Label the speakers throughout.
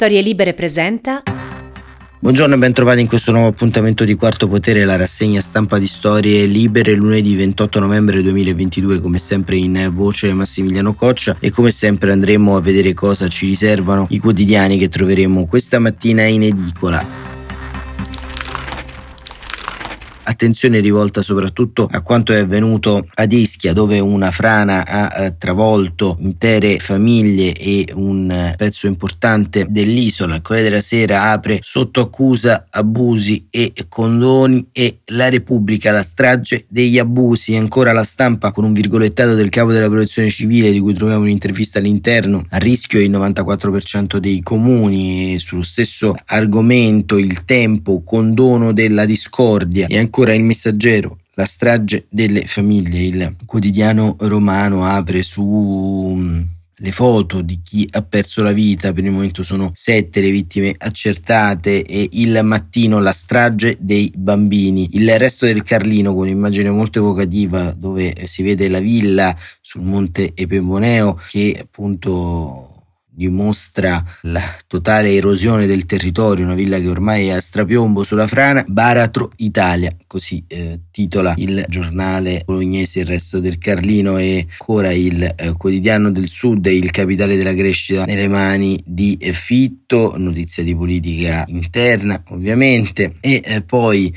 Speaker 1: Storie Libere presenta.
Speaker 2: Buongiorno e ben trovati in questo nuovo appuntamento di Quarto Potere, la rassegna stampa di Storie Libere lunedì 28 novembre 2022, come sempre in voce Massimiliano Coccia e come sempre andremo a vedere cosa ci riservano i quotidiani che troveremo questa mattina in edicola. Attenzione rivolta soprattutto a quanto è avvenuto ad Ischia dove una frana ha eh, travolto intere famiglie e un eh, pezzo importante dell'isola. Il Corriere della Sera apre sotto accusa abusi e condoni e la Repubblica la strage degli abusi. Ancora la stampa con un virgolettato del capo della protezione civile di cui troviamo un'intervista all'interno. A rischio il 94% dei comuni e sullo stesso argomento il tempo condono della discordia e ancora Ancora il messaggero, la strage delle famiglie, il quotidiano romano apre su mm, le foto di chi ha perso la vita, per il momento sono sette le vittime accertate e il mattino la strage dei bambini. Il resto del Carlino con un'immagine molto evocativa dove si vede la villa sul monte Epeboneo che appunto dimostra la totale erosione del territorio, una villa che ormai è a strapiombo sulla frana, Baratro Italia, così eh, titola il giornale bolognese Il Resto del Carlino e ancora il eh, quotidiano del Sud il capitale della crescita nelle mani di Fitto, notizia di politica interna ovviamente e eh, poi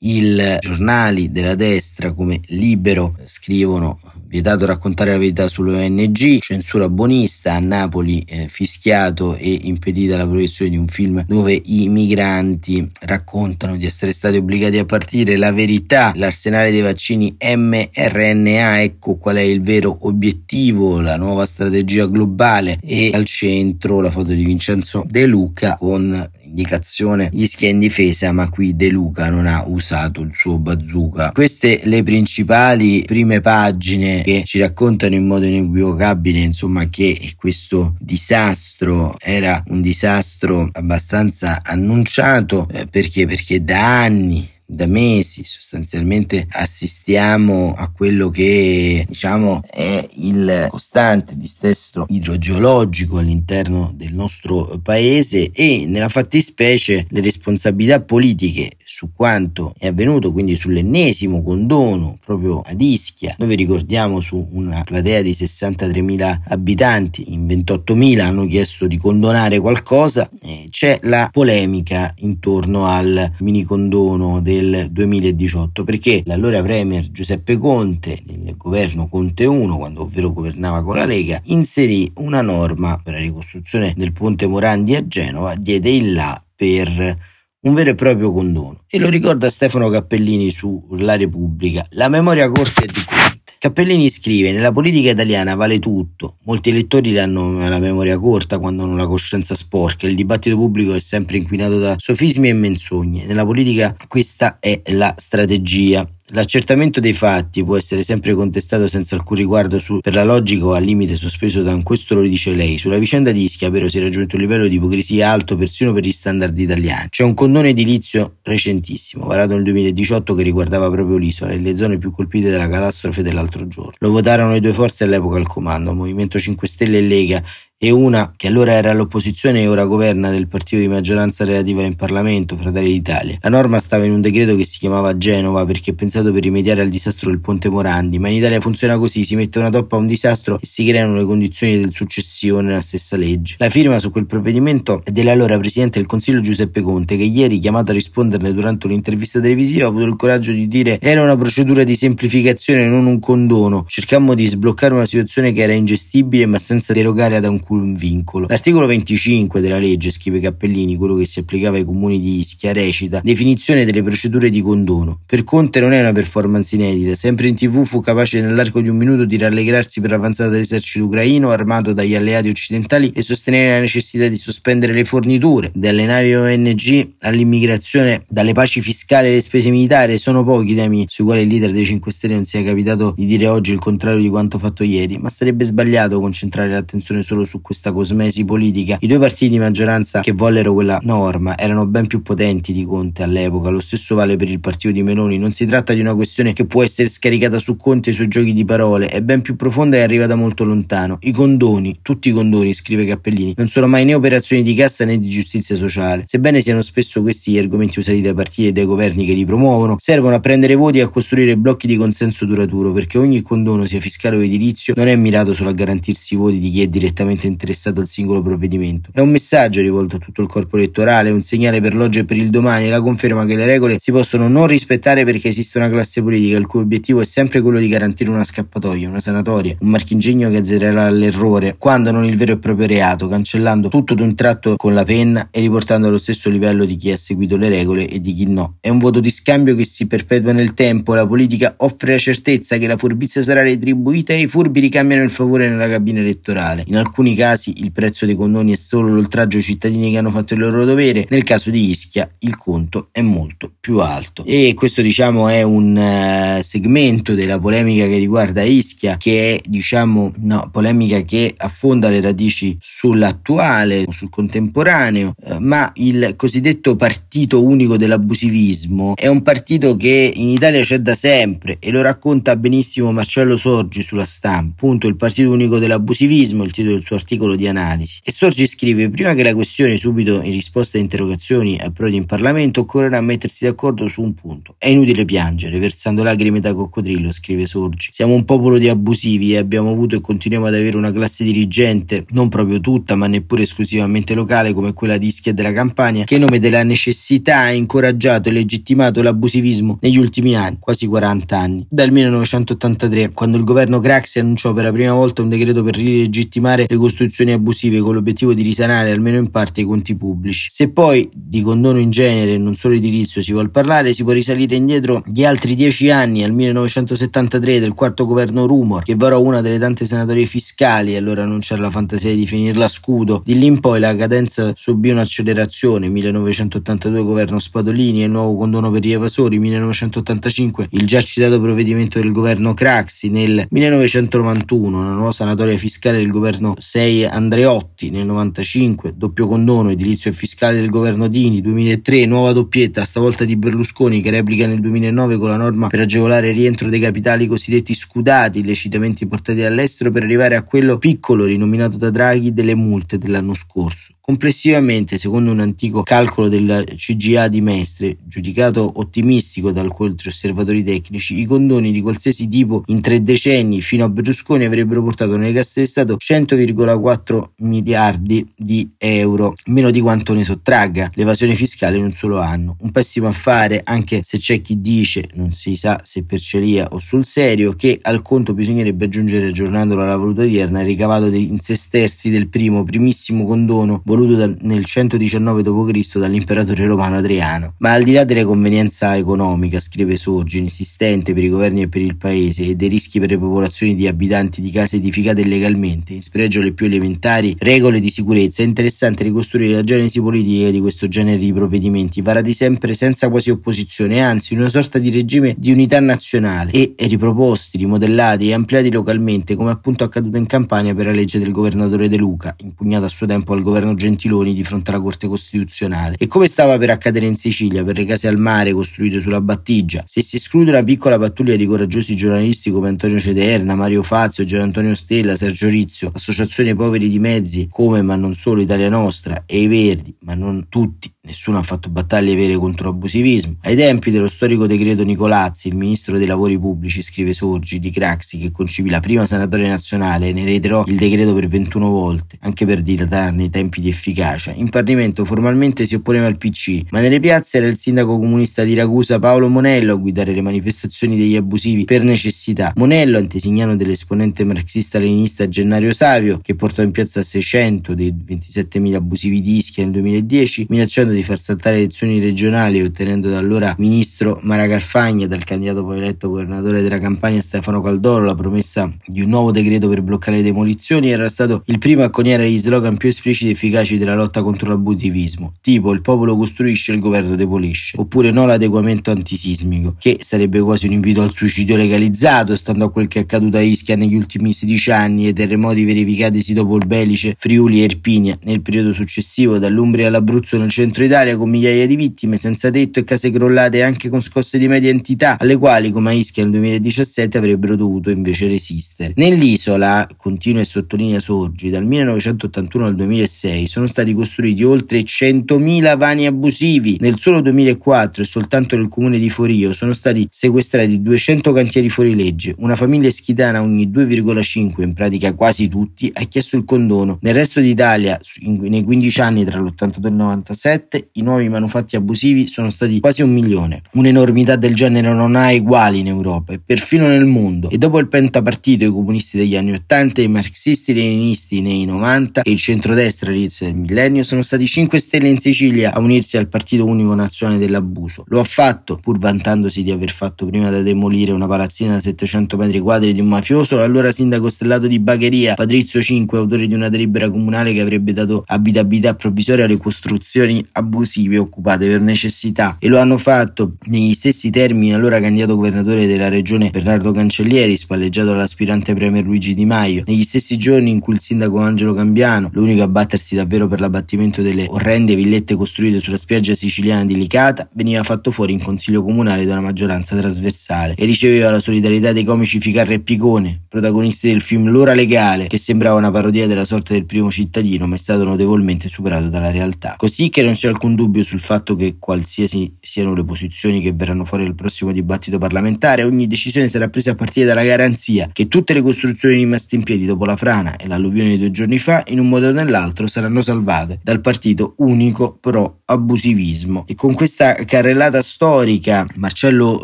Speaker 2: i giornali della destra come Libero scrivono vietato raccontare la verità sulle ONG, censura buonista, a Napoli eh, fischiato e impedita la proiezione di un film dove i migranti raccontano di essere stati obbligati a partire, la verità, l'arsenale dei vaccini mRNA, ecco qual è il vero obiettivo, la nuova strategia globale. E al centro la foto di Vincenzo De Luca con indicazione Ischia in difesa ma qui De Luca non ha usato il suo bazooka. Queste le principali prime pagine che ci raccontano in modo inequivocabile insomma che questo disastro era un disastro abbastanza annunciato. Eh, perché? Perché da anni da mesi sostanzialmente assistiamo a quello che diciamo è il costante distesto idrogeologico all'interno del nostro paese e nella fattispecie le responsabilità politiche su quanto è avvenuto quindi sull'ennesimo condono proprio ad Ischia dove ricordiamo su una platea di 63.000 abitanti in 28.000 hanno chiesto di condonare qualcosa eh, c'è la polemica intorno al mini condono del del 2018 perché l'allora premier Giuseppe Conte nel governo Conte 1 quando ovvero governava con la Lega inserì una norma per la ricostruzione del ponte Morandi a Genova diede il là per un vero e proprio condono. E lo ricorda Stefano Cappellini su La Repubblica. La memoria corta è di Conte Cappellini scrive: Nella politica italiana vale tutto. Molti elettori hanno la memoria corta quando hanno la coscienza sporca. Il dibattito pubblico è sempre inquinato da sofismi e menzogne. Nella politica questa è la strategia. L'accertamento dei fatti può essere sempre contestato senza alcun riguardo su, per la logica o al limite sospeso da un questo lo dice lei. Sulla vicenda di Ischia però si è raggiunto un livello di ipocrisia alto persino per gli standard italiani. C'è un condono edilizio recentissimo, varato nel 2018 che riguardava proprio l'isola e le zone più colpite dalla catastrofe dell'altro giorno. Lo votarono le due forze all'epoca al comando, Movimento 5 Stelle e Lega e una che allora era all'opposizione e ora governa del partito di maggioranza relativa in Parlamento, Fratelli d'Italia. La norma stava in un decreto che si chiamava Genova perché è pensato per rimediare al disastro del Ponte Morandi, ma in Italia funziona così, si mette una toppa a un disastro e si creano le condizioni del successivo nella stessa legge. La firma su quel provvedimento è dell'allora Presidente del Consiglio Giuseppe Conte che ieri, chiamato a risponderne durante un'intervista televisiva, ha avuto il coraggio di dire era una procedura di semplificazione, non un condono. Cercammo di sbloccare una situazione che era ingestibile ma senza derogare ad un alcun vincolo. L'articolo 25 della legge, scrive Cappellini, quello che si applicava ai comuni di Ischia, recita definizione delle procedure di condono. Per Conte non è una performance inedita, sempre in tv fu capace nell'arco di un minuto di rallegrarsi per l'avanzata dell'esercito ucraino armato dagli alleati occidentali e sostenere la necessità di sospendere le forniture dalle navi ONG all'immigrazione, dalle paci fiscali alle spese militari. Sono pochi i temi sui quali il leader dei 5 Stelle non sia capitato di dire oggi il contrario di quanto fatto ieri, ma sarebbe sbagliato concentrare l'attenzione solo su su questa cosmesi politica. I due partiti di maggioranza che vollero quella norma erano ben più potenti di Conte all'epoca, lo stesso vale per il partito di Meloni, non si tratta di una questione che può essere scaricata su Conte e i suoi giochi di parole, è ben più profonda e arriva da molto lontano. I condoni, tutti i condoni, scrive Cappellini, non sono mai né operazioni di cassa né di giustizia sociale, sebbene siano spesso questi gli argomenti usati dai partiti e dai governi che li promuovono, servono a prendere voti e a costruire blocchi di consenso duraturo, perché ogni condono, sia fiscale o edilizio, non è mirato solo a garantirsi i voti di chi è direttamente interessato al singolo provvedimento. È un messaggio rivolto a tutto il corpo elettorale, un segnale per l'oggi e per il domani la conferma che le regole si possono non rispettare perché esiste una classe politica il cui obiettivo è sempre quello di garantire una scappatoia, una sanatoria, un marchingegno che azzererà l'errore, quando non il vero e proprio reato, cancellando tutto d'un tratto con la penna e riportando allo stesso livello di chi ha seguito le regole e di chi no. È un voto di scambio che si perpetua nel tempo, la politica offre la certezza che la furbizia sarà retribuita e i furbi ricambiano il favore nella cabina elettorale. In alcuni casi il prezzo dei condoni è solo l'oltraggio ai cittadini che hanno fatto il loro dovere, nel caso di Ischia il conto è molto più alto. E questo diciamo è un uh, segmento della polemica che riguarda Ischia che è diciamo una polemica che affonda le radici sull'attuale, sul contemporaneo, uh, ma il cosiddetto partito unico dell'abusivismo è un partito che in Italia c'è da sempre e lo racconta benissimo Marcello Sorgi sulla stampa, appunto il partito unico dell'abusivismo, il titolo del suo articolo di analisi. E Sorgi scrive prima che la questione subito in risposta a interrogazioni approdi in Parlamento occorrerà mettersi d'accordo su un punto. È inutile piangere, versando lacrime da coccodrillo, scrive Sorgi. Siamo un popolo di abusivi e abbiamo avuto e continuiamo ad avere una classe dirigente, non proprio tutta, ma neppure esclusivamente locale, come quella di Ischia della Campania, che in nome della necessità ha incoraggiato e legittimato l'abusivismo negli ultimi anni, quasi 40 anni. Dal 1983, quando il governo Craxi annunciò per la prima volta un decreto per rilegittimare le costruzioni abusive con l'obiettivo di risanare almeno in parte i conti pubblici. Se poi di condono in genere e non solo edilizio si vuol parlare, si può risalire indietro di altri dieci anni al 1973 del quarto governo Rumor, che varò una delle tante sanatorie fiscali, allora non c'era la fantasia di finirla scudo. Di lì in poi la cadenza subì un'accelerazione, 1982 governo Spadolini e nuovo condono per gli evasori, 1985 il già citato provvedimento del governo Craxi, nel 1991 una nuova sanatoria fiscale del governo 6 Andreotti, nel 95 doppio condono edilizio e fiscale del governo Dini, 2003 nuova doppietta, stavolta di Berlusconi che replica nel 2009 con la norma per agevolare il rientro dei capitali cosiddetti scudati illecitamente portati all'estero per arrivare a quello piccolo rinominato da Draghi delle multe dell'anno scorso. Complessivamente, secondo un antico calcolo del CGA di Mestre, giudicato ottimistico da alcuni osservatori tecnici, i condoni di qualsiasi tipo in tre decenni fino a Berlusconi avrebbero portato nelle casse del Stato 100,4 miliardi di euro, meno di quanto ne sottragga l'evasione fiscale in un solo anno. Un pessimo affare, anche se c'è chi dice, non si sa se per celia o sul serio, che al conto bisognerebbe aggiungere, aggiornandolo alla valuta odierna, il ricavato in se sterzi del primo, primissimo condono voluto dal, nel 119 d.C. dall'imperatore romano Adriano. Ma al di là della convenienza economica, scrive Sorgi, insistente per i governi e per il paese e dei rischi per le popolazioni di abitanti di case edificate illegalmente, in spregio alle più elementari regole di sicurezza, è interessante ricostruire la genesi politica di questo genere di provvedimenti, varati sempre senza quasi opposizione, anzi una sorta di regime di unità nazionale e riproposti, rimodellati e ampliati localmente, come appunto accaduto in Campania per la legge del governatore De Luca, impugnata a suo tempo al governo Gentiloni di fronte alla Corte Costituzionale. E come stava per accadere in Sicilia, per le case al mare costruite sulla battigia, se si esclude una piccola pattuglia di coraggiosi giornalisti come Antonio Cederna, Mario Fazio, Gian Antonio Stella, Sergio Rizzo, Associazione Poveri di Mezzi, come ma non solo Italia Nostra e i Verdi, ma non tutti, nessuno ha fatto battaglie vere contro l'abusivismo. Ai tempi dello storico decreto Nicolazzi, il ministro dei lavori pubblici, scrive Sorgi, di Craxi, che concepì la prima sanatoria nazionale e ne reiterò il decreto per 21 volte, anche per dilatarne i tempi di efficacia. In Parlamento formalmente si opponeva al PC, ma nelle piazze era il sindaco comunista di Ragusa Paolo Monello a guidare le manifestazioni degli abusivi per necessità. Monello, antesignano dell'esponente marxista-leninista Gennario Savio, che portò in piazza 600 dei 27.000 abusivi di Ischia nel 2010, minacciando di far saltare le elezioni regionali, ottenendo da allora ministro Mara Carfagna dal candidato poi eletto governatore della Campania Stefano Caldoro la promessa di un nuovo decreto per bloccare le demolizioni, era stato il primo a coniare gli slogan più espliciti e efficaci della lotta contro l'abusivismo, tipo il popolo costruisce, il governo demolisce, oppure no l'adeguamento antisismico, che sarebbe quasi un invito al suicidio legalizzato, stando a quel che è accaduto a Ischia negli ultimi 16 anni e terremoti verificatisi dopo il Belice, Friuli e Irpinia nel periodo successivo, dall'Umbria all'Abruzzo nel centro Italia, con migliaia di vittime, senza tetto e case crollate anche con scosse di media entità, alle quali, come a Ischia nel 2017, avrebbero dovuto invece resistere. Nell'isola, continua e sottolinea Sorgi, dal 1981 al 2006 sono stati costruiti oltre 100.000 vani abusivi. Nel solo 2004 e soltanto nel comune di Forio sono stati sequestrati 200 cantieri fuori legge. Una famiglia schitana ogni 2,5, in pratica quasi tutti, ha chiesto il condono. Nel resto d'Italia, nei 15 anni tra l'82 e il 97, i nuovi manufatti abusivi sono stati quasi un milione. Un'enormità del genere non ha uguali in Europa e perfino nel mondo. E dopo il pentapartito, i comunisti degli anni 80, i marxisti-leninisti nei 90 e il centrodestra all'inizio del millennio sono stati 5 Stelle in Sicilia a unirsi al Partito Unico Nazionale dell'Abuso. Lo ha fatto, pur vantandosi di aver fatto prima da demolire una palazzina da 700 metri quadri di un mafioso, l'allora sindaco stellato di Bagheria, Patrizio Cinque, autore di una delibera comunale che avrebbe dato abitabilità provvisoria alle costruzioni abusive occupate per necessità. E lo hanno fatto negli stessi termini allora candidato governatore della regione Bernardo Cancellieri, spalleggiato dall'aspirante premier Luigi Di Maio, negli stessi giorni in cui il sindaco Angelo Cambiano, l'unico a battersi davvero per l'abbattimento delle orrende villette costruite sulla spiaggia siciliana di Licata, veniva fatto fuori in consiglio comunale da una maggioranza trasversale e riceveva la solidarietà dei comici Ficarra e Picone, protagonisti del film L'ora legale, che sembrava una parodia della sorte del primo cittadino, ma è stato notevolmente superato dalla realtà. Così che non c'è alcun dubbio sul fatto che qualsiasi siano le posizioni che verranno fuori nel prossimo dibattito parlamentare, ogni decisione sarà presa a partire dalla garanzia che tutte le costruzioni rimaste in piedi dopo la frana e l'alluvione di due giorni fa, in un modo o nell'altro, saranno salvate dal partito unico pro abusivismo. E con questa carrellata storica, Marcello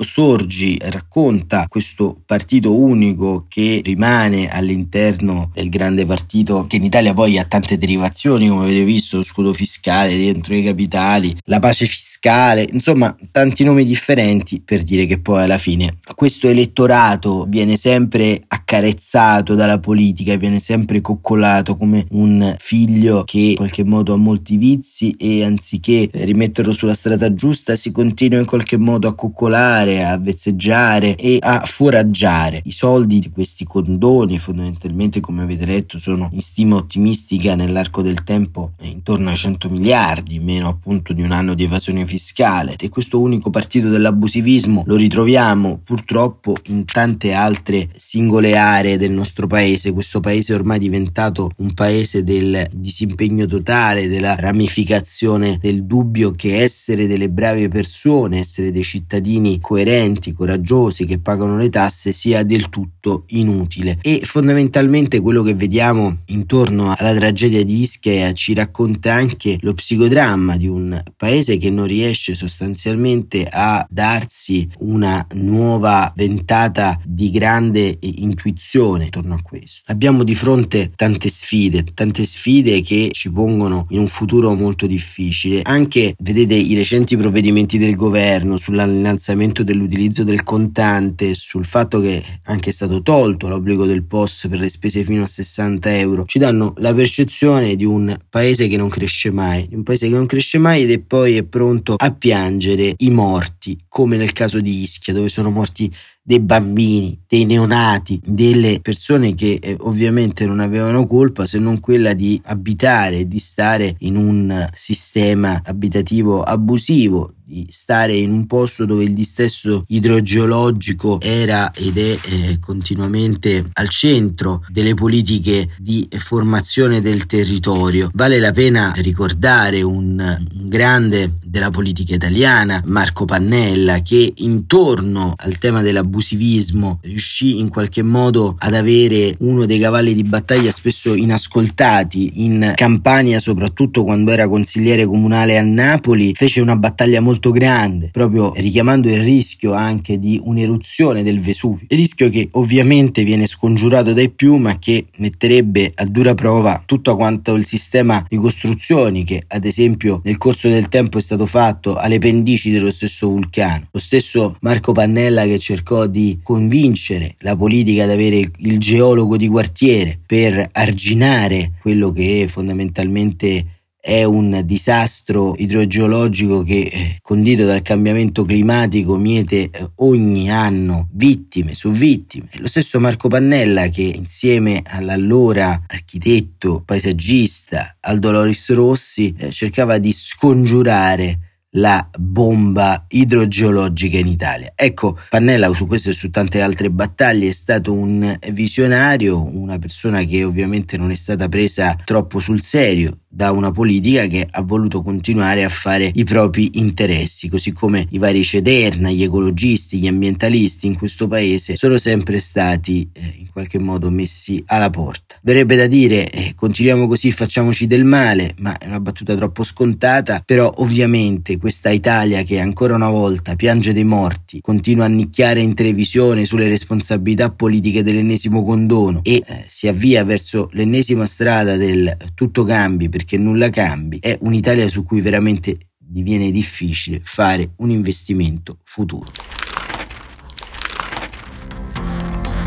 Speaker 2: Sorgi racconta questo partito unico che rimane all'interno del grande partito che in Italia poi ha tante derivazioni, come avete visto, scudo fiscale, rientro dei capitali, la pace fiscale, insomma, tanti nomi differenti per dire che poi alla fine questo elettorato viene sempre accarezzato dalla politica viene sempre coccolato come un figlio che in qualche modo ha molti vizi e anziché rimetterlo sulla strada giusta si continua in qualche modo a coccolare, a vezzeggiare e a foraggiare. I soldi di questi condoni fondamentalmente come avete letto sono in stima ottimistica nell'arco del tempo intorno ai 100 miliardi, meno appunto di un anno di evasione fiscale e questo unico partito dell'abusivismo lo ritroviamo purtroppo in tante altre singole aree del nostro paese. Questo paese è ormai diventato un paese del disimpegno totale, della ramificazione del dubbio che essere delle brave persone, essere dei cittadini coerenti, coraggiosi, che pagano le tasse sia del tutto inutile. E fondamentalmente quello che vediamo intorno alla tragedia di Ischia ci racconta anche lo psicodramma di un paese che non riesce sostanzialmente a darsi una nuova ventata di grande intuizione intorno a questo. Abbiamo di fronte tante sfide, tante sfide che ci pongono in un futuro molto difficile. Anche, vedete, i recenti provvedimenti del governo sull'innalzamento dell'utilizzo del contante, sul fatto che anche è stato tolto l'obbligo del POS per le spese fino a 60 euro, ci danno la percezione di un paese che non cresce mai, di un paese che non cresce mai ed è poi è pronto a piangere i morti, come nel caso di Ischia, dove sono morti dei bambini, dei neonati, delle persone che eh, ovviamente non avevano colpa se non quella di abitare, di stare in un sistema abitativo abusivo, di stare in un posto dove il distesso idrogeologico era ed è eh, continuamente al centro delle politiche di formazione del territorio. Vale la pena ricordare un, un grande della politica italiana, Marco Pannella, che intorno al tema dell'abusivismo riuscì in qualche modo ad avere uno dei cavalli di battaglia spesso inascoltati in Campania, soprattutto quando era consigliere comunale a Napoli, fece una battaglia molto grande, proprio richiamando il rischio anche di un'eruzione del Vesuvio. Il rischio che ovviamente viene scongiurato dai più, ma che metterebbe a dura prova tutto quanto il sistema di costruzioni che ad esempio nel corso del tempo è stato fatto alle pendici dello stesso vulcano. Lo stesso Marco Pannella che cercò di convincere la politica ad avere il geologo di quartiere per arginare quello che fondamentalmente è un disastro idrogeologico che, eh, condito dal cambiamento climatico, miete eh, ogni anno vittime su vittime. Lo stesso Marco Pannella che insieme all'allora architetto paesaggista Aldo Loris Rossi eh, cercava di scongiurare la bomba idrogeologica in Italia. Ecco, Pannella su questo e su tante altre battaglie è stato un visionario, una persona che ovviamente non è stata presa troppo sul serio da una politica che ha voluto continuare a fare i propri interessi, così come i vari Cederna, gli ecologisti, gli ambientalisti in questo paese sono sempre stati eh, in qualche modo messi alla porta. Verrebbe da dire eh, continuiamo così, facciamoci del male, ma è una battuta troppo scontata, però ovviamente questa Italia che ancora una volta piange dei morti, continua a nicchiare in televisione sulle responsabilità politiche dell'ennesimo condono e eh, si avvia verso l'ennesima strada del tutto cambi perché nulla cambi, è un'Italia su cui veramente diviene difficile fare un investimento futuro.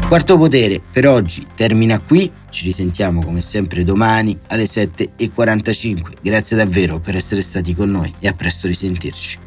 Speaker 2: Quarto potere per oggi termina qui, ci risentiamo come sempre domani alle 7.45. Grazie davvero per essere stati con noi e a presto risentirci.